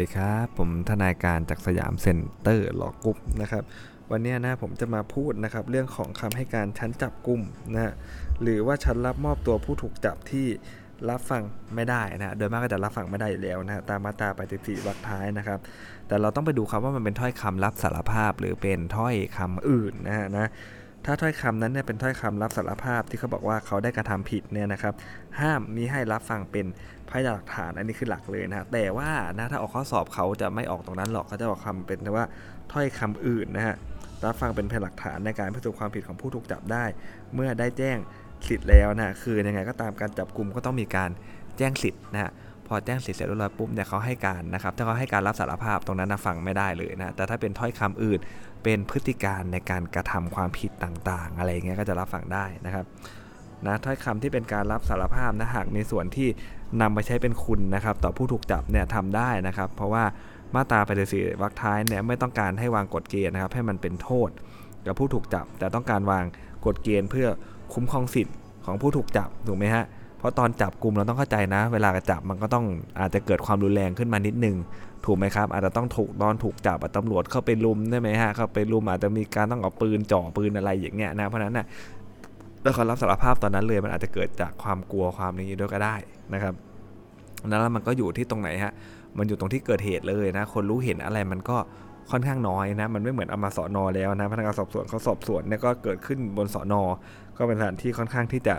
ดีครับ ผมทนายการจากสยาม Center Law Group นะครับ วันนี้นะผมจะมาพูดนะครับเรื่องของคำให้การชั้นจับกลุ่มนะหรือว่าชั้นรับมอบตัวผู้ถูกจับที่รับฟังไม่ได้นะโดยมากก็จะรับฟังไม่ได้อยู่แล้วนะตามมาตราแปดสี่วรรคท้ายนะครับ แต่เราต้องไปดูครับว่ามันเป็นถ้อยคำรับสารภาพ หรือเป็นถ้อยคำอื่นนะฮะนะถ้าถ้อยคำนั้นเนี่ยเป็นถ้อยคำรับสารภาพที่เขาบอกว่าเขาได้กระทำผิดเนี่ยนะครับ ห้ามมิให้รับฟังเป็น พยานหลักฐานอันนี้คือหลักเลยนะฮะแต่ว่านะถ้าออกข้อสอบเขาจะไม่ออกตรงนั้นหรอกเขาจะออกคำเป็นว่าถ้อยคำอื่นนะฮะรับฟังเป็นพยานหลักฐานในการพิสูจน์ความผิดของผู้ถูกจับได้ เมื่อได้แจ้งสิทธิ์แล้วนะคือยังไงก็ตามการจับกลุ่มก็ต้องมีการแจ้งสิทธิ์นะฮะพอแจ้งสิทธิ์เสร็จเรียบร้อยปุ๊บเนี่ยเขาให้การนะครับถ้าเขาให้การรับสารภาพตรงนั้นนะฟังไม่ได้เลยนะแต่ถ้าเป็นถ้อยคำอื่นเป็นพฤติการในการกระทำความผิดต่างๆ อะไรเงี้ยก็จะรับฟังได้นะครับ นะถ้อยคำที่เป็นการรับสารภาพนะหากมีส่วนที่นำไปใช้เป็นคุณนะครับ ต่อผู้ถูกจับเนี่ยทำได้นะครับ เพราะว่ามาตราไปสีวรรคท้ายเนี่ยไม่ต้องการให้วางกฎเกณฑ์นะครับให้มันเป็นโทษ กับผู้ถูกจับ แต่ต้องการวางกฎเกณฑ์เพื่อคุ้มครองสิทธิ์ของผู้ถูกจับถูกไหมฮะเพราะตอนจับกลุ่มเราต้องเข้าใจนะ เวลาจับมันก็ต้องอาจจะเกิดความรุนแรงขึ้นมานิดนึงถูกไหมครับ อาจจะต้องถูกตอนถูกจับตำรวจเข้าไปลุมได้ไหมฮะเข้าไปลุมอาจจะมีการต้องเอาปืนจ่อปืนอะไรอย่างเงี้ยนะเพราะนั้นนะ ถ้าเขารับสารภาพตอนนั้นเลยมันอาจจะเกิดจากความกลัวความนี้ด้วยก็ได้นะครับนั้นแล้วมันก็อยู่ที่ตรงไหนฮะมันอยู่ตรงที่เกิดเหตุเลยนะ คนรู้เห็นอะไรมันก็ค่อนข้างน้อยนะ มันไม่เหมือนเอามาสอนอแล้วนะ พนักงานสอบสวนเขาสอบสวนเนี่ยก็เกิดขึ้นบนสอนอ ก็เป็นสถานที่ค่อนข้างที่จะ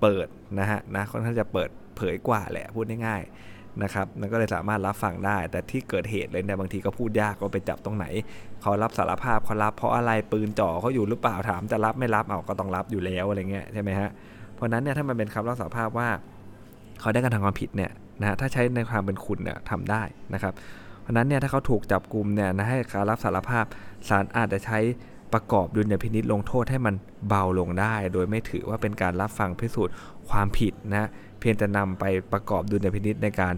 เปิดนะฮะนะค่อนข้างจะเปิดเผยกว่าแหละพูดง่ายๆ นะครับนั่นก็เลยสามารถรับฟังได้ แต่ที่เกิดเหตุเลยเนี่ยบางทีก็พูดยากว่าไปจับตรงไหนเขารับสารภาพเขารับเพราะอะไรปืนจ่อเขาอยู่หรือเปล่าถามจะรับไม่รับเอาก็ต้องรับอยู่แล้วอะไรเงี้ยใช่ไหมฮะเพราะนั้นเนี่ยถ้ามันเป็นคำรับสารภาพว่าเขาได้กระทำความผิดเนี่ยนะถ้าใช้ในความเป็นคุณเนี่ยทำได้นะครับ เพราะนั้นเนี่ยถ้าเขาถูกจับกลุ่มเนี่ยนะให้การรับสารภาพศาลอาจจะใช้ประกอบดุลยพินิษลงโทษให้มันเบาลงได้ โดยไม่ถือว่าเป็นการรับฟังพิสูจน์ความผิดนะ เพียงแต่นำไปประกอบดุลยพินิษในการ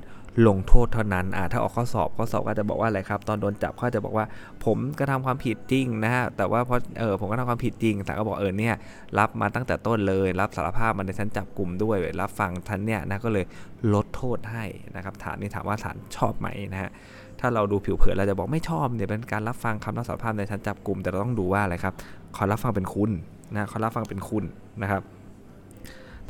ลงโทษเท่านั้นอ่าถ้าออกข้อสอบข้อสอบก็จะบอกว่าอะไรครับ ตอนโดนจับเขาจะบอกว่า ผมกระทาความผิดจริงนะฮะ แต่ว่าเพราะเออผมก็ทำความผิดจริงแต่ก็บอกเออเนี่ยรับมาตั้งแต่ต้นเลย รับสารภาพมันในชั้นจับกลุ่มด้วย รับฟังท่านเนี่ยนะก็เลยลดโทษให้นะครับฐานนี้ถามว่าศาลชอบไหมนะฮะถ้าเราดูผิวเผินเราจะบอกไม่ชอบเนี่ยเป็นการรับฟังคำรับสารภาพในชั้นจับกลุ่มแต่เราต้องดูว่าอะไรครับเขารับฟังเป็นคุณนะเขารับฟังเป็นคุณนะครับ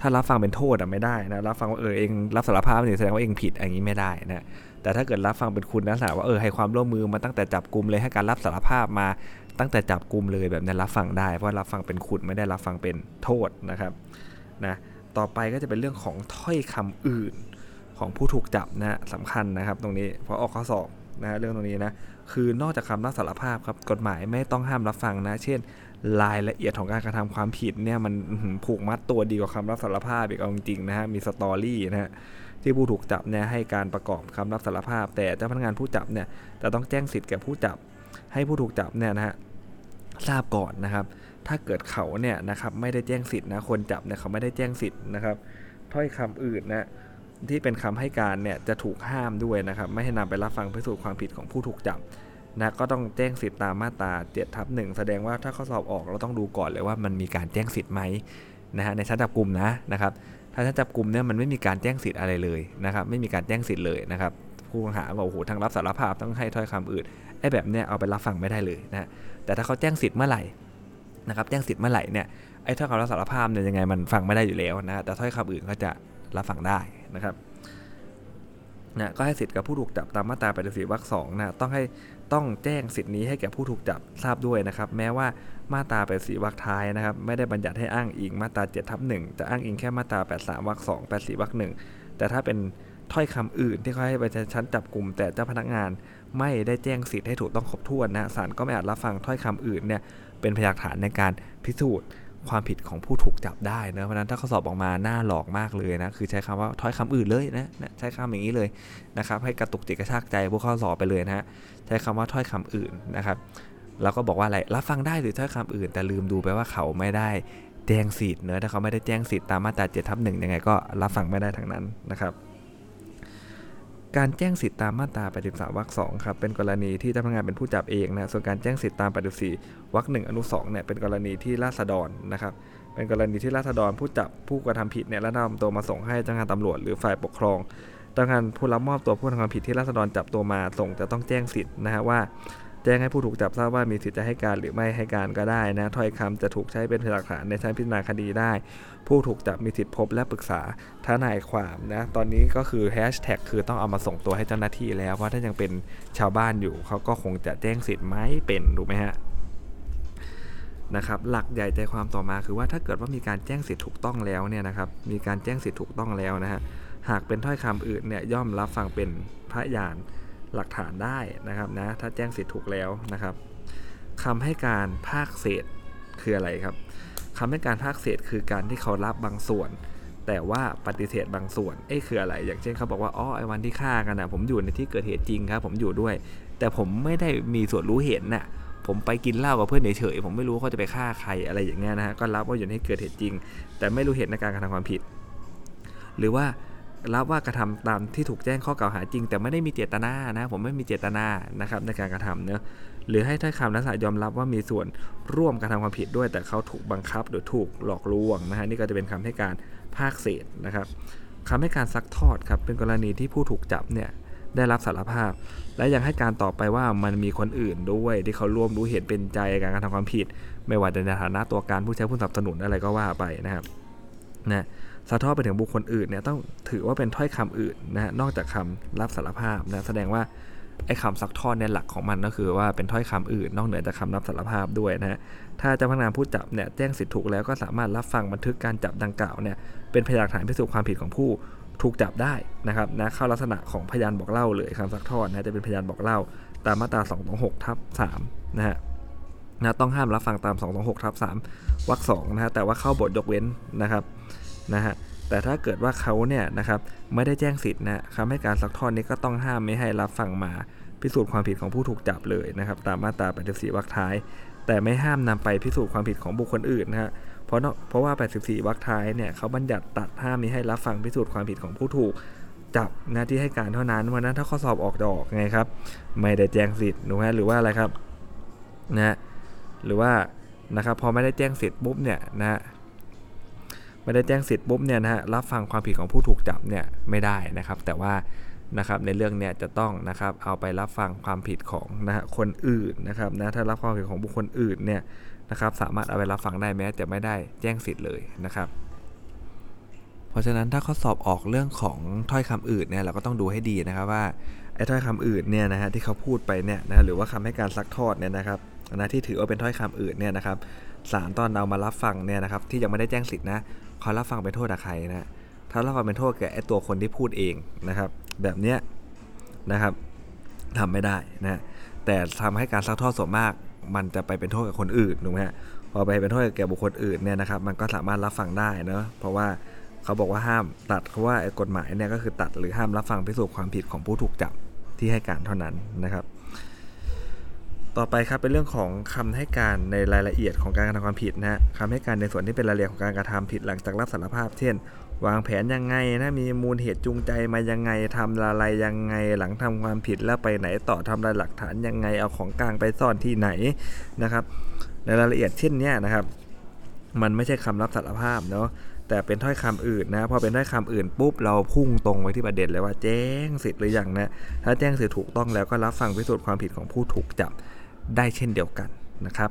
ถ้ารับฟังเป็นโทษอะไม่ได้นะรับฟังว่าเออเองรับสารภาพเนี่ยแสดงว่าเองผิดอย่างนี้ไม่ได้นะแต่ถ้าเกิดรับฟังเป็นคุณนะสาว่าเออให้ความร่วมมือมาตั้งแต่จับกลุ่มเลยให้การรับสารภาพมาตั้งแต่จับกลุ่มเลยแบบนั้นรับฟังได้ เพราะรับฟังเป็นคุณไม่ได้รับฟังเป็นโทษนะครับนะต่อไปก็จะเป็นเรื่องของถ้อยคำอื่นของผู้ถูกจับนะสำคัญนะครับ ตรงนี้เพราะออกข้อสอบนะเรื่องตรงนี้นะคือนอกจากคำรับสารภาพครับกฎหมายไม่ต้องห้ามรับฟังนะ เช่น รายละเอียดของการกระทำความผิดเนี่ยมันผูกมัดตัวดีกว่าคำรับสารภาพอีกเอาจริงๆนะฮะมีสตอรี่นะฮะที่ผู้ถูกจับเนี่ยให้การประกอบคำรับสารภาพ แต่เจ้าพนักงานผู้จับเนี่ยจะต้องแจ้งสิทธิ์แก่ผู้จับ ให้ผู้ถูกจับเนี่ยนะฮะทราบก่อนนะครับ ถ้าเกิดเขาเนี่ยนะครับไม่ได้แจ้งสิทธิ์นะคนจับเนี่ยเขาไม่ได้แจ้งสิทธิ์นะครับถ้อยคำอื่นนะที่เป็นคำให้การเนี่ยจะถูกห้ามด้วยนะครับ ไม่ให้นำไปรับฟังพิสูจน์ความผิดของผู้ถูกจับ นะก็ต้องแจ้งสิทธิตามมาตรา7ทับหแสดงว่าถ้าข้อสอบออกเราต้องดูก่อนเลยว่ามันมีการแจ้งสิทธิ์ไหมนะฮะในชั้นจับกลุ่มนะนะครับถ้าชั้นจับกลุ่มเนี่ยมันไม่มีการแจ้งสิทธิ์อะไรเลยนะครับไม่มีการแจ้งสิทธิ์เลยนะครับผู้ต้องหาบอกโอ้โหทั้งรับสารภาพต้องให้ถ้อยคำอื่นไอ้แบบเนี้ยเอาไปรับฟังไม่ได้เลยนะแต่ถ้าเขาแจ้งสิทธิ์เมื่อไหร่นะครับแจ้งสิทธิ์เมื่อไหร่เนี่ยไอ้ถ้อยคำรับสารภาพเนี่ยยังไงมันฟังไม่ได้อยู่แล้วนะแต่ถ้อยคำอื่นก็จะรับฟังได้นะครับนะก็ให้สิทธิ์กับผู้ถูกจับตามมาตรา84วรรคสองนะต้องให้ ต้องแจ้งสิทธินี้ให้แก่ผู้ถูกจับทราบด้วยนะครับ แม้ว่ามาตรา84วรรคท้ายนะครับ ไม่ได้บัญญัติให้อ้างอิงมาตรา7ทับ1จะอ้างอิงแค่มาตรา83วรรค2 84วรรค1แต่ถ้าเป็นถ้อยคำอื่นที่เขาให้ไปชั้นจับกลุ่มแต่เจ้าพนักงาน ไม่ได้แจ้งสิทธิ์ให้ถูกต้องครบถ้วนนะศาลก็ไม่อาจรับฟังถ้อยคำอื่นเนี่ยเป็นพยานฐานในการพิสูจน์ ความผิดของผู้ถูกจับได้นะเพราะนั้นถ้าข้อสอบออกมาหน้าหลอกมากเลยนะคือใช้คำว่าถ้อยคำอื่นเลยนะใช้คำอย่างนี้เลยนะครับ ให้กระตุกจิตกระชากใจพวกข้อสอบไปเลยนะฮะใช้คำว่าถ้อยคำอื่นนะครับแล้วก็บอกว่าอะไรรับฟังได้หรือถ้อยคำอื่น แต่ลืมดูไปว่าเขาไม่ได้แจ้งสิทธิ์เนอะถ้าเขาไม่ได้แจ้งสิทธิ์ตามมาตรา7ทับหนึ่งยังไงก็รับฟังไม่ได้ทั้งนั้นนะครับ การแจ้งสิทธิตามมาตรา 83 วรรค 2 ครับ เป็นกรณีที่เจ้าพนักงานเป็นผู้จับเองนะ ส่วนการแจ้งสิทธิตาม 84 วรรค 1 อนุ 2 เนี่ย เป็นกรณีที่ราษฎรนะครับ เป็นกรณีที่ราษฎรผู้จับผู้กระทำผิดเนี่ยแล้วนำตัวมาส่งให้เจ้าหน้าที่ตำรวจหรือฝ่ายปกครองต้องการผู้รับมอบตัวผู้ทำความผิดที่ราษฎรจับตัวมาส่งจะต้องแจ้งสิทธินะฮะว่า แจ้งให้ผู้ถูกจับทราบว่ามีสิทธิ์จะให้การหรือไม่ให้การก็ได้นะถ้อยคำจะถูกใช้เป็นหลักฐานในชั้นพิจารณาคดีได้ ผู้ถูกจับมีสิทธิ์พบและปรึกษาทนายความนะตอนนี้ก็คือแฮชแท็กคือต้องเอามาส่งตัวให้เจ้าหน้าที่แล้วเพราะถ้ายังเป็นชาวบ้านอยู่เขาก็คงจะแจ้งสิทธิ์ไม่เป็นถูกไหมฮะนะครับหลักใหญ่ใจความต่อมาคือว่าถ้าเกิดว่ามีการแจ้งสิทธิ์ถูกต้องแล้วเนี่ยนะครับมีการแจ้งสิทธิ์ถูกต้องแล้วนะฮะหากเป็นถ้อยคำอื่นเนี่ยย่อมรับฟังเป็นพยาน หลักฐานได้นะครับนะถ้าแจ้งสิทธิ์ถูกแล้วนะครับคำให้การภาคเศษคืออะไรครับคำให้การภาคเศษคือการที่เขารับบางส่วน แต่ว่าปฏิเสธบางส่วนเอ้คืออะไร อย่างเช่นเขาบอกว่าอ๋อไอ้วันที่ฆ่ากันนะผมอยู่ในที่เกิดเหตุจริงครับ ผมอยู่ด้วย แต่ผมไม่ได้มีส่วนรู้เห็นน่ะผมไปกินเหล้ากับเพื่อนเฉยๆผมไม่รู้เขาจะไปฆ่าใครอะไรอย่างเงี้ยนะฮะก็รับว่าอยู่ในที่เกิดเหตุจริง แต่ไม่รู้เหตุในการกระทำความผิด หรือว่า รับว่ากระทำตามที่ถูกแจ้งข้อกล่าวหาจริง แต่ไม่ได้มีเจตนานะ ผมไม่มีเจตนานะครับในการกระทำเนะหรือให้ถ้อยคำลักษณะยอมรับว่ามีส่วนร่วมกระทำความผิดด้วย แต่เขาถูกบังคับหรือถูกหลอกลวงนะฮะนี่ก็จะเป็นคำให้การภาคเศษนะครับคำให้การซักทอดครับเป็นกรณีที่ผู้ถูกจับเนี่ยได้รับสารภาพ และยังให้การต่อไปว่ามันมีคนอื่นด้วยที่เขาร่วมรู้เห็นเป็นใจการกระทำความผิด ไม่ว่าจะในฐานะตัวการผู้ใช้ผู้สนับสนุนอะไรก็ว่าไปนะครับนะ สะท้อนไปถึงบุคคลอื่นเนี่ยต้องถือว่าเป็นถ้อยคำอื่นนะฮะนอกจากคำรับสารภาพนะแสดงว่าไอ้คำซักทอดในหลักของมันก็คือว่าเป็นถ้อยคำอื่น นอกเหนือจากคารับสารภาพด้วยนะฮะถ้าเจ้าพนักงานผู้จับเนี่ยแจ้งสิทธิถูกแล้วก็สามารถรับฟังบันทึกการจับดังกล่าวเนี่ยเป็นพยานฐานพิสูจน์ความผิดของผู้ถูกจับได้นะครับนะเข้าลักษณะของพยานบอกเล่าเลยคำซักทอดนะจะเป็นพยานบอกเล่า ตามมาตรา226ทับ3นะฮะนะต้องห้ามรับฟังตาม 226ทับ3วรรคสองนะฮะแต่ว่าเข้าบทยกเว้นนะครับ นะฮะแต่ถ้าเกิดว่าเขาเนี่ยนะครับไม่ได้แจ้งสิทธิ์นะคำให้การซักทอดนี้ก็ต้องห้ามไม่ให้รับฟังมาพิสูจน์ความผิดของผู้ถูกจับเลยนะครับตามมาตรา 84 วรรคท้าย แต่ไม่ห้ามนำไปพิสูจน์ความผิดของบุคคลอื่นนะฮะเพราะเพราะว่า 84 วรรคท้ายเนี่ยเขาบัญญัติตัดห้ามมิให้รับฟังพิสูจน์ความผิดของผู้ถูกจับหน้าที่ให้การเท่านั้นวันนั้นถ้าข้อสอบออกดอกไงครับ ไม่ได้แจ้งสิทธิ์ถูกไหมหรือว่าอะไรครับนะหรือว่านะครับพอไม่ได้แจ้งสิทธิ์ปุ๊บเนี่ยนะ ไม่ได้แจ้งสิทธิ์ปุ๊บเนี่ยนะฮะรับฟังความผิดของผู้ถูกจับเนี่ยไม่ได้นะครับ แต่ว่านะครับในเรื่องเนี้ยจะต้องนะครับเอาไปรับฟังความผิดของนะฮะคนอื่นนะครับนะถ้ารับความผิดของบุคคลอื่นเนี่ยนะครับสามารถเอาไปรับฟังได้แม้จะไม่ได้แจ้งสิทธิ์เลยนะครับ เพราะฉะนั้นถ้าข้อสอบออกเรื่องของถ้อยคำอื่นเนี่ยเราก็ต้องดูให้ดีนะครับว่าไอ้ถ้อยคำอื่นเนี่ยนะฮะที่เขาพูดไปเนี่ยนะหรือว่าคำให้การซักทอดเนี่ยนะครับนะที่ถือว่าเป็นถ้อยคำอื่นเนี่ยนะครับศาลตอนเอามารับฟังเนี่ยนะครับที่ยังไม่ได้แจ้งสิทธินะ เขารับฟังเป็นโทษกับใครนะถ้ารับฟังเป็นโทษแก่ไอ้ตัวคนที่พูดเองนะครับ แบบเนี้ยนะครับทำไม่ได้นะแต่ทำให้การซักทอดส่วนมาก มันจะไปเป็นโทษกับคนอื่นถูกไหมฮะพอไปเป็นโทษแก่บุคคลอื่นเนี่ยนะครับ มันก็สามารถรับฟังได้เนาะเพราะว่าเขาบอกว่าห้ามตัดเพราะว่ากฎหมายเนี่ยก็คือตัดหรือห้ามรับฟังพิสูจน์ความผิดของผู้ถูกจับที่ให้การเท่านั้นนะครับ ต่อไปครับเป็นเรื่องของคำให้การในรายละเอียดของการกระทำความผิดนะฮะคำให้การในส่วนที่เป็นรายละเอียดของการกระทำผิดหลังจากรับสารภาพ เช่น วางแผนยังไงนะมีมูลเหตุจูงใจมายังไงทำอะไรยังไงหลังทำความผิดแล้วไปไหนต่อทำลายหลักฐานยังไงเอาของกลางไปซ่อนที่ไหนนะครับในรายละเอียดเช่นนี้นะครับ มันไม่ใช่คำรับสารภาพเนาะแต่เป็นถ้อยคำอื่นนะพอเป็นถ้อยคำอื่นปุ๊บเราพุ่งตรงไปที่ประเด็นเลยว่าแจ้งสิทธิ์หรือยังนะถ้าแจ้งสิทธิ์ถูกต้องแล้วก็รับฟังพิสูจน์ความผิดของผู้ถูกจับ ได้เช่นเดียวกันนะครับ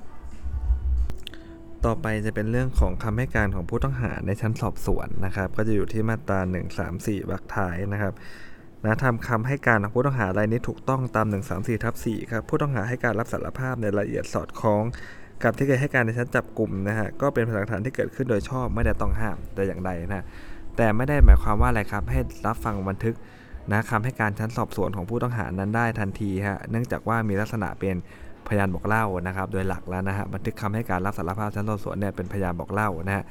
ต่อไปจะเป็นเรื่องของคำให้การของผู้ต้องหาในชั้นสอบสวนนะครับ ก็จะอยู่ที่มาตรา 134วรรคท้ายนะครับนะทำคำให้การของผู้ต้องหารายนี้ถูกต้องตาม 134ทับ4ครับผู้ต้องหาให้การรับสารภาพในรายละเอียดสอดคล้องกับที่เคยให้การในชั้นจับกลุ่มนะฮะก็เป็นพยานหลักฐานที่เกิดขึ้นโดยชอบไม่ได้ต้องห้ามแต่อย่างใดนะแต่ไม่ได้หมายความว่าอะไรครับให้รับฟังบันทึกนะคำให้การชั้นสอบสวนของผู้ต้องหานั้นได้ทันทีฮะเนื่องจากว่ามีลักษณะเป็น พยานบอกเล่านะครับ โดยหลักแล้วนะฮะบันทึกคำให้การรับสารภาพชั้นสอบสวนเนี่ยเป็นพยานบอกเล่านะฮะ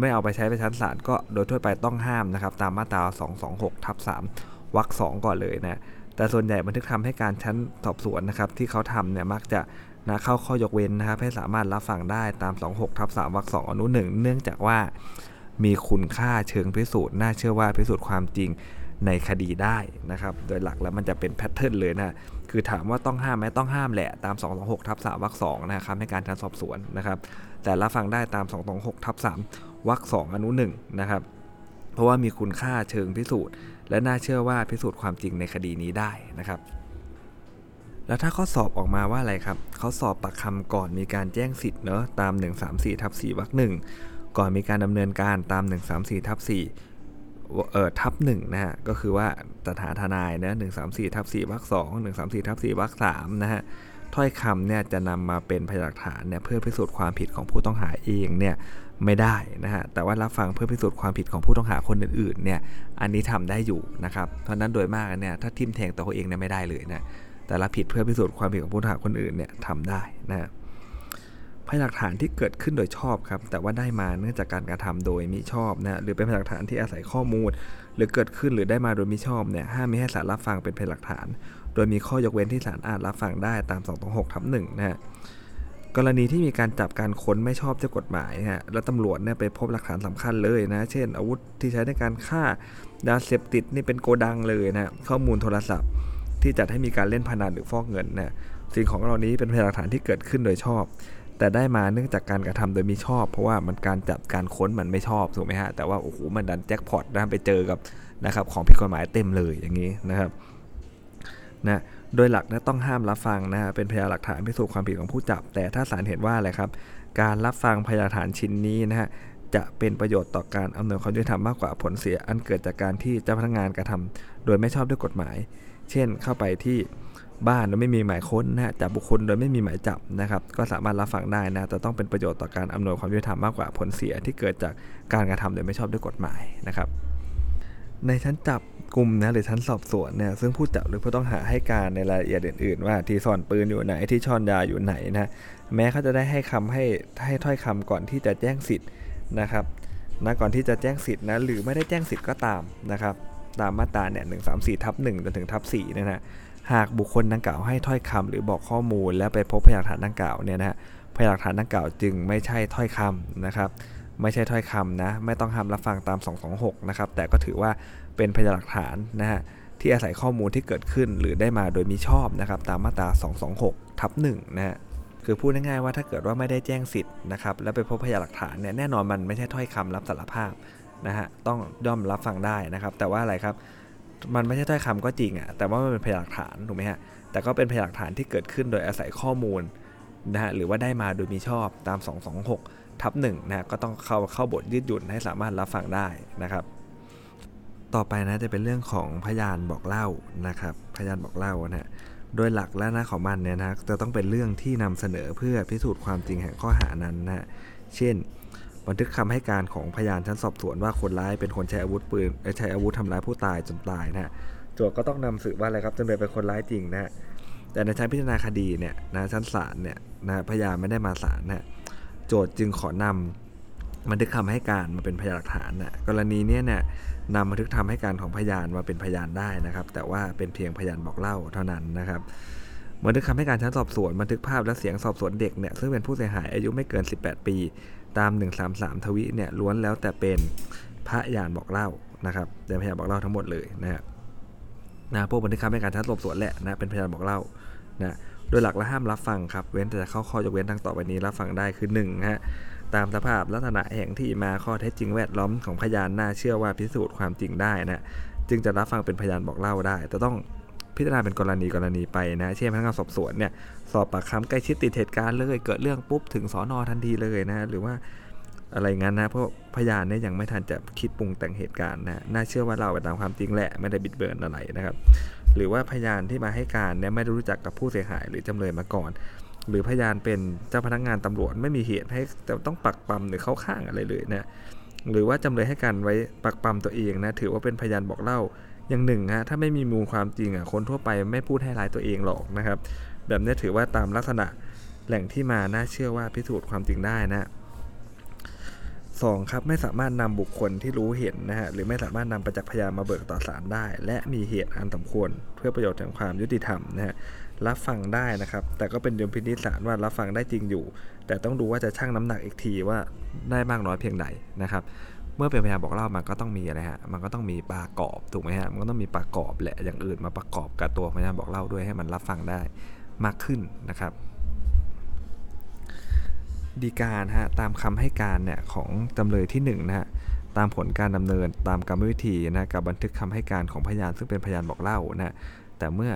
ไม่เอาไปใช้ไปชั้นศาลก็โดยทั่วไปต้องห้ามนะครับตามมาตรา 226ทับ3วรรคสก่อนเลยนะแต่ส่วนใหญ่บันทึกคำให้การชั้นสอบสวนนะครับที่เขาทำเนี่ยมักจะนะเข้าข้อยกเว้นนะครับให้สามารถรับฟังได้ตาม 26ทับ3วรรคสอนุ1เนื่องจากว่ามีคุณค่าเชิงพิสูจน์น่าเชื่อว่าพิสูจน์ความจริง ในคดีได้นะครับ โดยหลักแล้วมันจะเป็นแพทเทิร์นเลยนะ คือถามว่าต้องห้ามไหมต้องห้ามแหละตาม 226ทับ3วรรค2นะครับในการการสอบสวนนะครับ แต่รับฟังได้ตาม 226ทับ3วรรค2อนุ1นะครับ เพราะว่ามีคุณค่าเชิงพิสูจน์ และน่าเชื่อว่าพิสูจน์ความจริงในคดีนี้ได้นะครับ แล้วถ้าข้อสอบออกมาว่าอะไรครับเขาสอบปากคำก่อนมีการแจ้งสิทธิ์เนอะตาม 134ทับ4วรรคหนึ่งก่อนมีการดำเนินการตาม 134ทับ4 เอ่อทับหนึ่งนะฮะก็คือว่าสถานทนายนะ134ทับ4วรรคสอง134ทับ4วรรคสามนะฮะถ้อยคำเนี่ยจะนำมาเป็นพยานหลักฐานเนี่ยเพื่อพิสูจน์ความผิดของผู้ต้องหาเองเนี่ยไม่ได้นะฮะแต่ว่ารับฟังเพื่อพิสูจน์ความผิดของผู้ต้องหาคนอื่นๆเนี่ยอันนี้ทำได้อยู่นะครับเพราะนั้นโดยมากเนี่ยถ้าทิมแทงตัวเขาเองเนี่ยไม่ได้เลยนะแต่รับผิดเพื่อพิสูจน์ความผิดของผู้ต้องหาคนอื่นเนี่ยทำได้นะ พยานหลักฐานที่เกิดขึ้นโดยชอบครับ แต่ว่าได้มาเนื่องจากการกระทำโดยมิชอบนะหรือเป็นพยานหลักฐานที่อาศัยข้อมูล หรือเกิดขึ้นหรือได้มาโดยมิชอบเนี่ยห้ามม่ให้ศาลรับฟังเป็นพยานหลักฐาน โดยมีข้อยกเว้นที่ศาลอาจรับฟังได้ตาม226ทับ1นะฮะกรณีที่มีการจับการค้นไม่ชอบเจ้ากฎหมายฮะแล้วตำรวจเนี่ยไปพบหลักฐานสำคัญเลยนะ เช่น อาวุธที่ใช้ในการฆ่ายาเสพติดนี่เป็นโกดังเลยนะข้อมูลโทรศัพท์ ที่จัดให้มีการเล่นพนันหรือฟอกเงินนะสิ่งของเหล่านี้เป็นพยานหลักฐานที่เกิดขึ้นโดยชอบ แต่ได้มาเนื่องจากการกระทำโดยมิชอบ เพราะว่ามันการจับการค้นมันไม่ชอบถูกไหมฮะแต่ว่าโอ้โหมันดันแจ็คพอตนะไปเจอกับนะครับของผิดกฎหมายเต็มเลยอย่างนี้นะครับนะโดยหลักนะต้องห้ามรับฟังนะฮะเป็นพยานหลักฐานพิสูจน์ความผิดของผู้จับ แต่ถ้าศาลเห็นว่าอะไรครับ การรับฟังพยานหลักฐานชิ้นนี้นะฮะจะเป็นประโยชน์ต่อการอำนวยความยุติธรรมมากกว่าผลเสียอันเกิดจากการที่เจ้าพนักงานกระทำโดยไม่ชอบด้วยกฎหมาย เช่น เข้าไปที่ บ้านโดยไม่มีหมายค้นนะฮะจับบุคคลโดยไม่มีหมายจับนะครับ ก็สามารถรับฟังได้นะแต่ต้องเป็นประโยชน์ต่อการอำนวยความยุติธรรมมากกว่าผลเสียที่เกิดจากการกระทำโดยไม่ชอบด้วยกฎหมายนะครับ ในชั้นจับกลุ่มนะหรือชั้นสอบสวนเนี่ยซึ่งผู้จับหรือผู้ต้องหาให้การในรายละเอียดอื่นๆ ว่าที่ซ่อนปืนอยู่ไหนที่ช่อนยาอยู่ไหนนะแม้เขาจะได้ให้คำให้ให้ถ้อยคำก่อนที่จะแจ้งสิทธิ์นะครับนะก่อนที่จะแจ้งสิทธิ์นะหรือไม่ได้แจ้งสิทธิ์ก็ตามนะครับตามมาตราเนี่ยหนึ่งสามสี่ทับหนึ่งจนถึงทับสี่นะฮะ หากบุคคลดังกล่าวให้ถ้อยคำหรือบอกข้อมูล แล้วไปพบพยานหลักฐานดังกล่าวเนี่ยนะฮะพยานหลักฐานดังกล่าวจึงไม่ใช่ถ้อยคำนะครับ ไม่ใช่ถ้อยคำนะ ไม่ต้องห้ามรับฟังตาม 226 นะครับ แต่ก็ถือว่าเป็นพยานหลักฐานนะฮะที่อาศัยข้อมูลที่เกิดขึ้นหรือได้มาโดยมีชอบนะครับ ตามมาตรา 226ทับ1นะฮะคือพูดง่ายๆว่าถ้าเกิดว่าไม่ได้แจ้งสิทธิ์นะครับแล้วไปพบพยานหลักฐานเนี่ยแน่นอนมันไม่ใช่ถ้อยคำรับสารภาพนะฮะต้องย่อมรับฟังได้นะครับ แต่ว่าอะไรครับ มันไม่ใช่ถ้อยคำก็จริงอะ่ะแต่ว่ามันเป็นพยานหลักฐานถูกไหมฮะแต่ก็เป็นพยานหลักฐานที่เกิดขึ้นโดยอาศัยข้อมูลนะฮะหรือว่าได้มาโดยมีชอบตาม 226ทับ1นะก็ต้องเข้าเข้าบทยืดหยุ่นให้สามารถรับฟังได้นะครับ ต่อไปนะจะเป็นเรื่องของพยานบอกเล่านะครับพยานบอกเล่านะโดยหลักและนะของมันเนี่ยนะจะต้องเป็นเรื่องที่นำเสนอเพื่อพิสูจน์ความจริงแห่งข้อหานั้นนะเช่น บันทึกคำให้การของพยานชั้นสอบสวนว่าคนร้ายเป็นคนใช้อาวุธปืนใช้อาวุธทำร้ายผู้ตายจนตายนะโจทก็ต้องนำสืบว่าอะไรครับจำเลยเป็นคนร้ายจริงนะแต่ในชั้นพิจารณาคดีเนี่ยนะชั้นศาลเนี่ยนะพยานไม่ได้มาศาลนะโจทย์จึงขอนำบันทึกคำให้การมาเป็นพยานหลักฐานนะกรณีนี้เนี่ยนำบันทึกคำให้การของพยานมาเป็นพยานได้นะครับ แต่ว่าเป็นเพียงพยานบอกเล่าเท่านั้นนะครับบันทึกคำให้การชั้นสอบสวนบันทึกภาพและเสียงสอบสวนเด็กเนี่ยซึ่งเป็นผู้เสียหายอายุไม่เกิน 18 ปี ตาม 133 ทวิเนี่ยล้วนแล้วแต่เป็นพยานบอกเล่านะครับเป็นพยานบอกเล่าทั้งหมดเลยนะฮะนะพวกบันทึกคำให้การชั้นสอบสวนแหละนะเป็นพยานบอกเล่านะโดยหลักและห้ามรับฟังครับเว้นแต่จะเข้าข้อยกเว้นดังต่อไปนี้รับฟังได้คือ1นะฮะตามสภาพลักษณะแห่งที่มาข้อเท็จจริงแวดล้อมของพยานน่าเชื่อว่าพิสูจน์ความจริงได้นะจึงจะรับฟังเป็นพยานบอกเล่าได้ แต่ต้อง พิจารณาเป็นกรณีกรณีไปนะ เช่นพนักงานสอบสวนเนี่ยสอบปากคำใกล้ชิดติดเหตุการณ์เลย เกิดเรื่องปุ๊บถึงสอนอทันทีเลยนะหรือว่าอะไรงั้นนะเพราะพยานเนี่ยยังไม่ทันจะคิดปรุงแต่งเหตุการณ์นะน่าเชื่อว่าเราไปตามความจริงแหละไม่ได้บิดเบือนอะไรนะครับ หรือว่าพยานที่มาให้การเนี่ยไม่รู้จักกับผู้เสียหายหรือจำเลยมาก่อน หรือพยานเป็นเจ้าพนักงานตำรวจไม่มีเหตุให้จะต้องปักปั๊มหรือเข้าข้างอะไรเลยนะหรือว่าจำเลยให้การไว้ปักปั๊มตัวเองนะถือว่าเป็นพยานบอกเล่า อย่างหนึ่งฮะถ้าไม่มีมูลความจริงอะคนทั่วไปไม่พูดให้ร้ายตัวเองหรอกนะครับ แบบนี้ถือว่าตามลักษณะแหล่งที่มาน่าเชื่อว่าพิสูจน์ความจริงได้นะสองครับไม่สามารถนำบุคคลที่รู้เห็นนะฮะหรือไม่สามารถนำประจักษ์พยานมาเบิกต่อศาลได้ และมีเหตุอันสมควร เพื่อประโยชน์แห่งความยุติธรรมนะฮะรับฟังได้นะครับ แต่ก็เป็นดุลพินิจศาลว่ารับฟังได้จริงอยู่ แต่ต้องดูว่าจะชั่งน้ำหนักอีกทีว่าได้มากน้อยเพียงใดนะครับ เมื่อเป็นพยานบอกเล่ามันก็ต้องมีอะไรฮะ มันก็ต้องมีประกอบถูกไหมฮะ มันก็ต้องมีประกอบแหละ อย่างอื่นมาประกอบกับตัวพยานบอกเล่าด้วยให้มันรับฟังได้มากขึ้นนะครับดีการฮะตามคำให้การเนี่ยของจำเลยที่1นะฮะตามผลการดำเนินตามกรรมวิธีนะกับบันทึกคำให้การของพยานซึ่งเป็นพยานบอกเล่านะแต่เมื่อ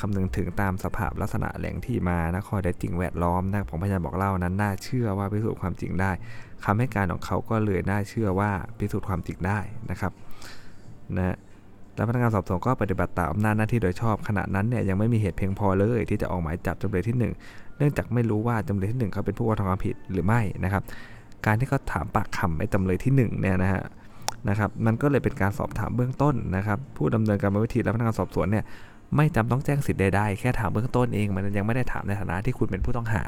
คำนึงถึงตามสภาพลักษณะแหล่งที่มานะข้อได้จริงแวดล้อมนะของพยานบอกเล่านั้นน่าเชื่อว่าพิสูจน์ความจริงได้คำให้การของเขาก็เลยน่าเชื่อว่าพิสูจน์ความจริงได้นะครับนะและพนักงานสอบสวนก็ปฏิบัติตามอำนาจหน้าที่โดยชอบขณะนั้นเนี่ยยังไม่มีเหตุเพียงพอเลยที่จะออกหมายจับจำเลยที่ 1 เนื่องจากไม่รู้ว่าจำเลยที่ 1 เขาเป็นผู้กระทำความผิดหรือไม่นะครับ การที่เขาถามปากคำไอ้จำเลยที่1เนี่ยนะฮะนะครับ มันก็เลยเป็นการสอบถามเบื้องต้นนะครับ ผู้ดำเนินการวิธีและพนักงานสอบสวนเนี่ย ไม่จำต้องแจ้งสิทธิ์ใดๆ แค่ถามเบื้องต้นเองมันยังไม่ได้ถามในฐานะที่คุณเป็นผู้ต้องหา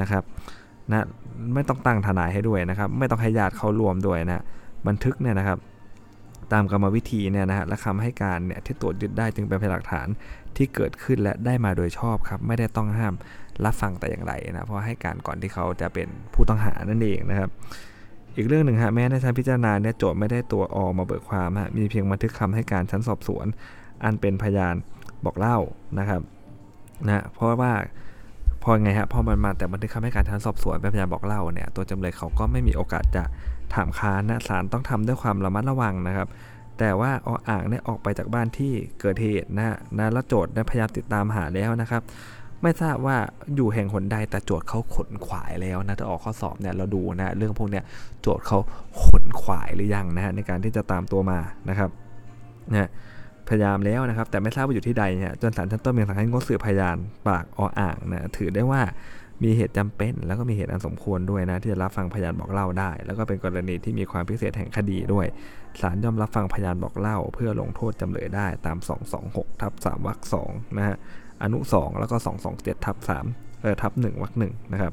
นะครับนะไม่ต้องตั้งทนายให้ด้วยนะครับ ไม่ต้องให้ญาติเขารวมด้วยนะบันทึกเนี่ยนะครับตามกรรมวิธีเนี่ยนะฮะและคำให้การเนี่ยที่ตรวจยึดได้จึงเป็นพยานหลักฐานที่เกิดขึ้นและได้มาโดยชอบครับ ไม่ได้ต้องห้ามรับฟังแต่อย่างไรนะเพราะให้การก่อนที่เขาจะเป็นผู้ต้องหานั่นเองนะครับอีกเรื่องหนึ่งฮะแม้ในชั้นพิจารณาเนี่ยโจทย์ไม่ได้ตัวออมาเบิกความฮะมีเพียงบันทึกคำให้การชั้นสอบสวน อันเป็นพยาน บอกเล่านะครับนะเพราะว่าพอไงฮะพอมันมาแต่บันทึกคำให้การชั้นสอบสวนเป็นพยานบอกเล่าเนี่ยตัวจำเลยเขาก็ไม่มีโอกาสจะถามค้านนะศาลต้องทำด้วยความระมัดระวังนะครับ แต่ว่าออ่างเนี่ยออกไปจากบ้านที่เกิดเหตุนะนะแล้วโจทย์ได้พยายามติดตามหาแล้วนะครับ ไม่ทราบว่าอยู่แห่งหนใดแต่โจทย์เขาขนขวายแล้วนะถ้าออกข้อสอบเนี่ยเราดูนะเรื่องพวกเนี้ยโจทย์เขาขนขวายหรือยังนะฮะในการที่จะตามตัวมานะครับนะ พยายามแล้วนะครับ แต่ไม่ทราบว่าอยู่ที่ใดเนี่ยจนศาลชั้นต้นมีสั่งให้งดสืบพยานปากออ่างนะถือได้ว่ามีเหตุจำเป็น แล้วก็มีเหตุอันสมควรด้วยนะ ที่จะรับฟังพยานบอกเล่าได้ แล้วก็เป็นกรณีที่มีความพิเศษแห่งคดีด้วยศาลย่อมรับฟังพยานบอกเล่า เพื่อลงโทษจำเลยได้ตาม 226ทับ3วรรค2นะฮะอนุ 2 แล้วก็ 227ทับ3เออทับ1วรรค1นะครับ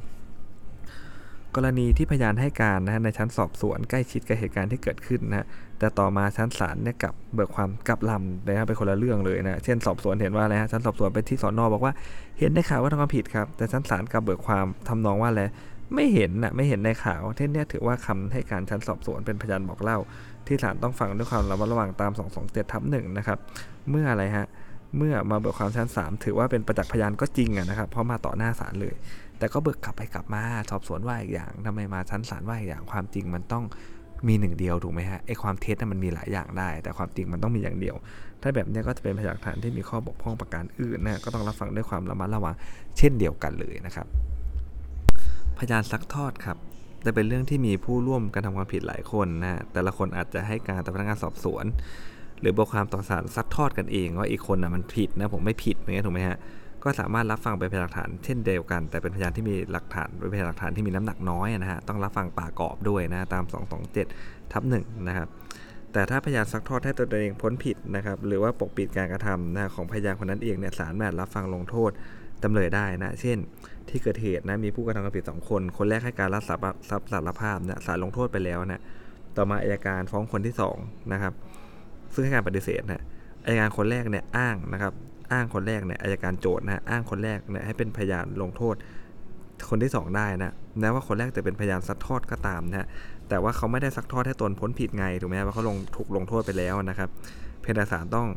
กรณีที่พยานให้การนะในชั้นสอบสวนใกล้ชิดกับเหตุการณ์ที่เกิดขึ้นนะ แต่ต่อมาชั้นศาลเนี่ยกับเบิกความกลับลำนะเป็นคนละเรื่องเลยนะเช่นสอบสวนเห็นว่าอะไรฮะชั้นสอบสวนไปที่สอนอบอกว่า เห็นในข่าวว่าทำความผิดครับแต่ชั้นศาลกับเบิกความทำนองว่าอะไรไม่เห็นนะไม่เห็นในข่าวเท่นนี้ถือว่าคำให้การชั้นสอบสวนเป็นพยานบอกเล่า ที่ศาลต้องฟังด้วยความระมัดระวังตาม 227ทับหนึ่งนะครับเมื่ออะไรฮะเมื่อมาเบิกความชั้น 3 ถือว่าเป็นประจักษ์พยานก็จริงนะครับเพราะมาต่อหน้าศาลเลย แต่ก็เบิกกลับไปกลับมาสอบสวนว่าอีกอย่างทำไมมาชั้นศาลว่าอีกอย่างความจริงมันต้อง มีหนึ่งเดียวถูกไหมฮะไอความเท็จมันมีหลายอย่างได้ แต่ความจริงมันต้องมีอย่างเดียว ถ้าแบบนี้ก็จะเป็นพยานฐานที่มีข้อบกพร่องประการอื่นนะก็ต้องรับฟังด้วยความระมัดระวังเช่นเดียวกันเลยนะครับพยานซักทอดครับจะเป็นเรื่องที่มีผู้ร่วมการทำความผิดหลายคนนะแต่ละคนอาจจะให้การต่อพนักงานสอบสวน หรือบอกความต่อศาลซักทอดกันเอง ว่าอีกคนนะมันผิดนะผมไม่ผิดเงี้ยถูกไหมฮะ ก็สามารถรับฟังเป็นพยานหลักฐานเช่นเดียวกัน แต่เป็นพยานที่มีหลักฐานเป็นพยานหลักฐานที่มีน้ำหนักน้อยนะฮะต้องรับฟังปากอบด้วยนะตาม 227ทับหนึ่งนะครับแต่ถ้าพยานซักทอดให้ตัวเองพ้นผิดนะครับหรือว่าปกปิดการกระทำนะของพยานคนนั้นเองเนี่ยศาลแม้รับฟังลงโทษจำเลยได้นะเช่น ที่เกิดเหตุนะมีผู้กระทำความผิด 2 คน คนแรกให้การรับสารภาพเนะศาลลงโทษไปแล้วนะต่อมาอายการฟ้องคนที่2นะครับซึ่งให้การปฏิเสธนะอายการคนแรกเนี่ยอ้างนะครับ อ้างคนแรกเนี่ยอายการโจทย์นะอ้างคนแรกเนี่ยให้เป็นพยานลงโทษ คนที่ 2 ได้นะแม้ว่าคนแรกจะเป็นพยานซักทอดก็ตามนะแต่ว่าเขาไม่ได้ซักทอดให้ตนพ้นผิดไงถูกไหมว่าเขาลงถูกลงโทษไปแล้วนะครับ เพดาสารต้อง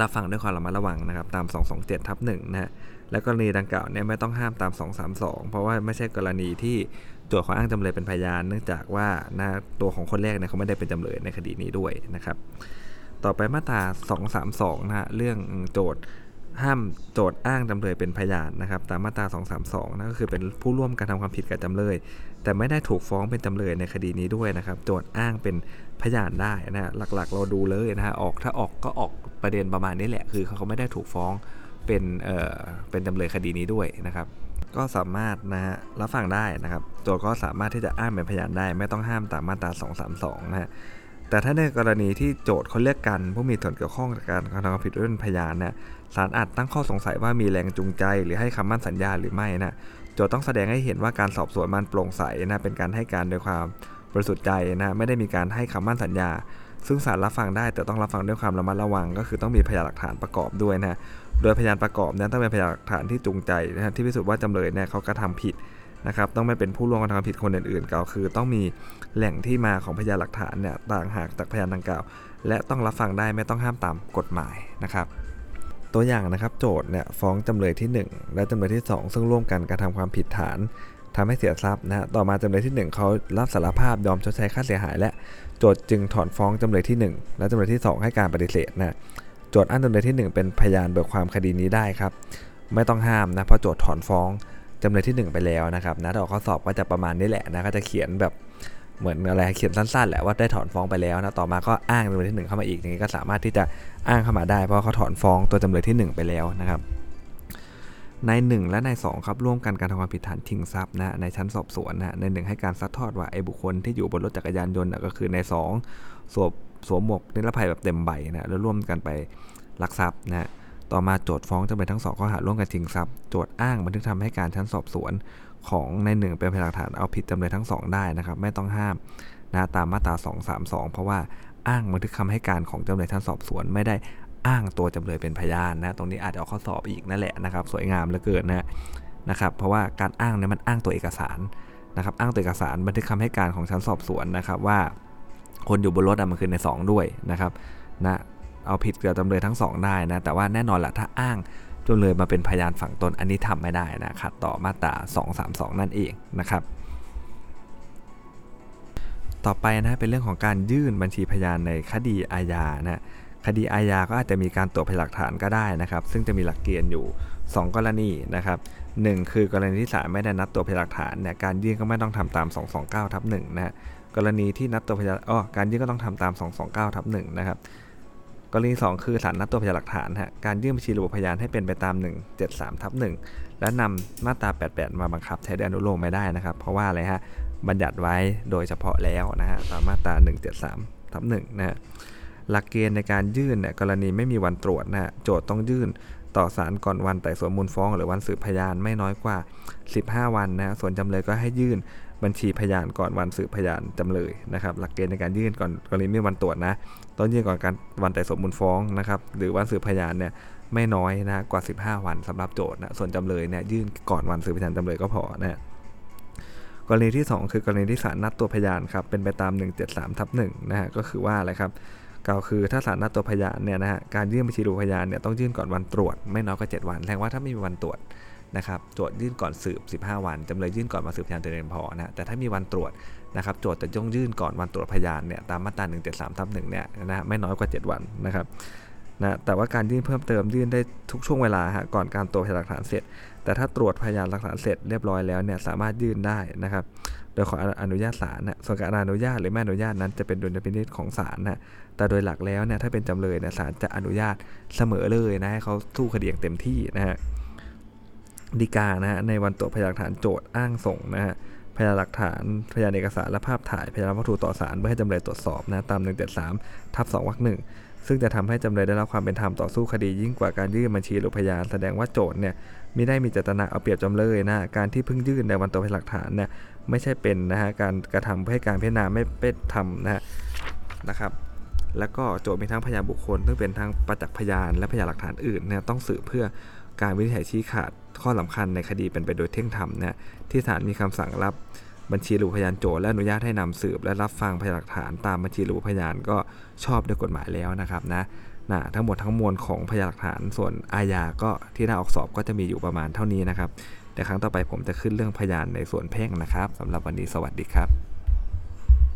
รับฟังด้วยความระมัดระวังนะครับตาม 227ทับ1นะฮะแล้วกรณีดังกล่าวเนี่ยไม่ต้องห้ามตาม 232 เพราะว่าไม่ใช่กรณีที่โจทย์ขาอ้างจำเลยเป็นพยาน เนื่องจากว่านะตัวของคนแรกเนี่ยเขาไม่ได้เป็นจำเลยในคดีนี้ด้วยนะครับ ต่อไปมาตรา 232 นะฮะ เรื่องโจทย์ห้ามโจทย์อ้างจำเลยเป็นพยานนะครับ ตามมาตรา 232นะก็คือเป็นผู้ร่วมการทำความผิดกับจำเลย แต่ไม่ได้ถูกฟ้องเป็นจำเลยในคดีนี้ด้วยนะครับ โจทย์อ้างเป็นพยานได้นะฮะ หลักๆ เราดูเลยนะฮะ ออกถ้าออกก็ออกประเด็นประมาณนี้แหละ คือเขาไม่ได้ถูกฟ้องเป็นเอ่อเป็นจำเลยคดีนี้ด้วยนะครับ ก็สามารถนะฮะรับฟังได้นะครับโจทก็สามารถที่จะอ้างเป็นพยานได้ ไม่ต้องห้ามตามมาตรา 232 นะฮะ แต่ถ้าในกรณีที่โจทย์เขาเรียกกันผู้มีส่วนเกี่ยวข้องกับการกระทำความผิดด้วยเป็นพยานเนี่ยศาลอาจตั้งข้อสงสัยว่ามีแรงจูงใจ หรือให้คำมั่นสัญญาหรือไม่นะโจทย์ต้องแสดงให้เห็นว่าการสอบสวนมันโปร่งใสนะเป็นการให้การโดยความบริสุทธิ์ใจนะไม่ได้มีการให้คำมั่นสัญญา ซึ่งศาลรับฟังได้แต่ต้องรับฟังด้วยความระมัดระวัง ก็คือต้องมีพยานหลักฐานประกอบด้วยนะโดยพยานประกอบนั้นต้องเป็นพยานหลักฐานที่จูงใจนะที่พิสูจน์ว่าจำเลยเนี่ยเขากระทาผิด นะครับต้องไม่เป็นผู้ร่วมกระทำผิดคนอื่นๆก็คือ ต้องมีแหล่งที่มาของพยานหลักฐานเนี่ยต่างหากจากพยานดังกล่าว และต้องรับฟังได้ไม่ต้องห้ามตามกฎหมายนะครับตัวอย่างนะครับโจทย์เนี่ยฟ้องจำเลยที่ 1 และจำเลยที่ 2 ซึ่งร่วมกันกระทำความผิดฐานทำให้เสียทรัพย์นะต่อมาจำเลยที่ 1เขารับสารภาพยอมชดใช้ค่าเสียหาย และโจทย์จึงถอนฟ้องจำเลยที่ 1 และจำเลยที่ 2 ให้การปฏิเสธนะโจทย์อ้างจำเลยที่ 1 เป็นพยานเบิกความคดีนี้ได้ครับ ไม่ต้องห้ามนะเพราะโจทย์ถอนฟ้อง จำเลยที่ 1 ไปแล้วนะครับนะถ้าออกข้อสอบก็จะประมาณนี้แหละนะก็จะเขียนแบบเหมือนอะไรเขียนสั้นๆแหละว่าได้ถอนฟ้องไปแล้วนะต่อมาก็อ้างจำเลยที่ 1 เข้ามาอีกอย่างนี้ก็สามารถที่จะอ้างเข้ามาได้ เพราะเขาถอนฟ้องตัวจำเลยที่ 1 ไปแล้วนะครับใน1และใน2ครับร่วมกันการทำความผิดฐานชิงทรัพย์นะในชั้นสอบสวนนะใน1ให้การซัดทอดว่าไอ้บุคคลที่อยู่บนรถจักรยานยนต์ก็คือใน2สวมสวมหมวกนิรภัยแบบเต็มใบนะแล้วร่วมกันไปลักทรัพย์นะ ต่อมาโจทฟ้องจำเลยทั้งสองข้อหาร่วมกันชิงทรัพย์ โจทอ้างบันทึกทำให้การชั้นสอบสวนของในหนึ่งเป็นพยานหลักฐานเอาผิดจำเลยทั้งสองได้นะครับ ไม่ต้องห้ามนะตามมาตรา232 เพราะว่าอ้างบันทึกคำให้การของจำเลยชั้นสอบสวนไม่ได้อ้างตัวจำเลยเป็นพยานนะ ตรงนี้อาจจะเอาข้อสอบอีกนั่นแหละนะครับ สวยงามเหลือเกินนะนะครับ เพราะว่าการอ้างเนี่ยมันอ้างตัวเอกสารนะครับ อ้างตัวเอกสารบันทึกคำให้การของชั้นสอบสวนนะครับว่า คนอยู่บนรถมันคือใน 2 ด้วยนะครับนะ เอาผิดกับจำเลยทั้ง2ได้นะ แต่ว่าแน่นอนแหละถ้าอ้างจำเลยมาเป็นพยานฝั่งตนอันนี้ทำไม่ได้นะขัดต่อมาตรา 232 นั่นเองนะครับ ต่อไปนะเป็นเรื่องของการยื่นบัญชีพยานในคดีอาญานะคดีอาญาก็อาจจะมีการตรวจพยานหลักฐานก็ได้นะครับ ซึ่งจะมีหลักเกณฑ์อยู่ 2 กรณีนะครับหคือกรณีที่ศาลไม่ได้นัดตัวพยานหลักฐานเนี่ยการยื่นก็ไม่ต้องทำตาม 229ทับ1นะกรณีที่นัดตัวพยานอ๋อการยื่นก็ต้องทำตาม 229ทับ1นะครับ กรณี 2 คือศาลนัดตัวพยานหลักฐานฮะการยื่นบัญชีระบบพยานให้เป็นไปตาม 173ทับ1และนำมาตรา 88 มาบังคับใช้ดอนุโลมไม่ได้นะครับ เพราะว่าอะไรฮะบัญญัติไว้โดยเฉพาะแล้วนะฮะตามมาตรา 173ทับ1นะฮะหลักเกณฑ์ในการยื่นเนี่ยกรณีไม่มีวันตรวจนะโจทย์ต้องยื่นต่อศาลก่อนวันไต่สวนมูลฟ้อง หรือวันสืบพยานไม่น้อยกว่า 15 วันนะส่วนจำเลยก็ให้ยื่นบัญชีพยานก่อนวันสืบพยานจำเลยนะครับ หลักเกณฑ์ในการยื่นก่อนกรณีไม่มีวันตรวจนะ ต้องยื่นก่อนการวันไต่สวนมูลฟ้องนะครับหรือวันสืบพยานเนี่ยไม่น้อยนะกว่า 15 วันสำหรับโจทย์นะส่วนจำเลยเนี่ยยื่นก่อนวันสืบพยานจำเลยก็พอนะกรณีที่ 2 คือกรณีที่ศาลนัดตัวพยานครับเป็นไปตาม 173ทับ1นะฮะก็คือว่าอะไรครับกล่าวคือถ้าศาลนัดตัวพยานเนี่ยนะฮะการยื่นบัญชีดูพยานเนี่ยต้องยื่นก่อนวันตรวจไม่น้อยกว่า7วันแสดงว่าถ้าไม่มีวันตรวจ นะครับโจทยื่นก่อนสืบ 15 วันจำเลยยื่นก่อนมาสืบพยานเต็มพอนะแต่ถ้ามีวันตรวจนะครับโจทย์จะต้องยื่นก่อนวันตรวจพยานเนี่ยตามมาตรา173ทับ1เนี่ยนะไม่น้อยกว่า 7 วันนะครับนะแต่ว่าการยื่นเพิ่มเติมยื่นได้ทุกช่วงเวลาฮะก่อนการตรวจพยานหลักฐานเสร็จ แต่ถ้าตรวจพยานหลักฐานเสร็จเรียบร้อยแล้วเนี่ยสามารถยื่นได้นะครับโดยขออนุญาตศาลนะส่วนการอนุญาตหรือไม่อนุญาตนั้นจะเป็นดุลยพินิจของศาลนะแต่โดยหลักแล้วเนี่ยถ้าเป็นจำเลยเนี่ยศาลจะอนุญาตเสมอเลยนะให้เขาสู้คดีอย่างเต็มที่นะฮะ ดีกานะฮะในวันตรวจพยานหลักฐานโจทย์อ้างส่งนะฮะพยานหลักฐานพยานเอกสารและภาพถ่ายพยานวัตถุต่อศาลเพื่อให้จำเลยตรวจสอบนะตาม 173ทับ2วรรคหนึ่งซึ่งจะทำให้จำเลยได้รับความเป็นธรรมต่อสู้คดียิ่งกว่าการยื่นบัญชีหรือพยานแสดงว่าโจทย์เนี่ยไม่ได้มีเจตนาเอาเปรียบจำเลยนะการที่เพิ่งยื่นในวันตรวจพยานหลักฐานเนี่ยไม่ใช่เป็นนะฮะการกระทำเพื่อให้การพิจารณาไม่เป็นธรรมนะฮะนะครับ แล้วก็โจทย์มีทั้งพยานบุคคล ซึ่งเป็นทั้งประจักษ์พยานและพยานหลักฐานอื่นเนี่ยต้องสืบเพื่อการวินิจฉัยชี้ขาด ข้อสำคัญในคดีเป็นไปโดยเที่ยงธรรมเนี่ยที่ศาลมีคำสั่งรับบัญชีหรือพยานโจทย์และอนุญาตให้นำสืบ และรับฟังพยานหลักฐานตามบัญชีหรือพยานก็ชอบด้วยกฎหมายแล้วนะครับนะนะทั้งหมดทั้งมวลของพยานหลักฐานส่วนอาญาก็ที่น่าออกสอบก็จะมีอยู่ประมาณเท่านี้นะครับแต่ครั้งต่อไปผมจะขึ้นเรื่องพยานในส่วนเพ่งนะครับสำหรับวันนี้สวัสดีครับ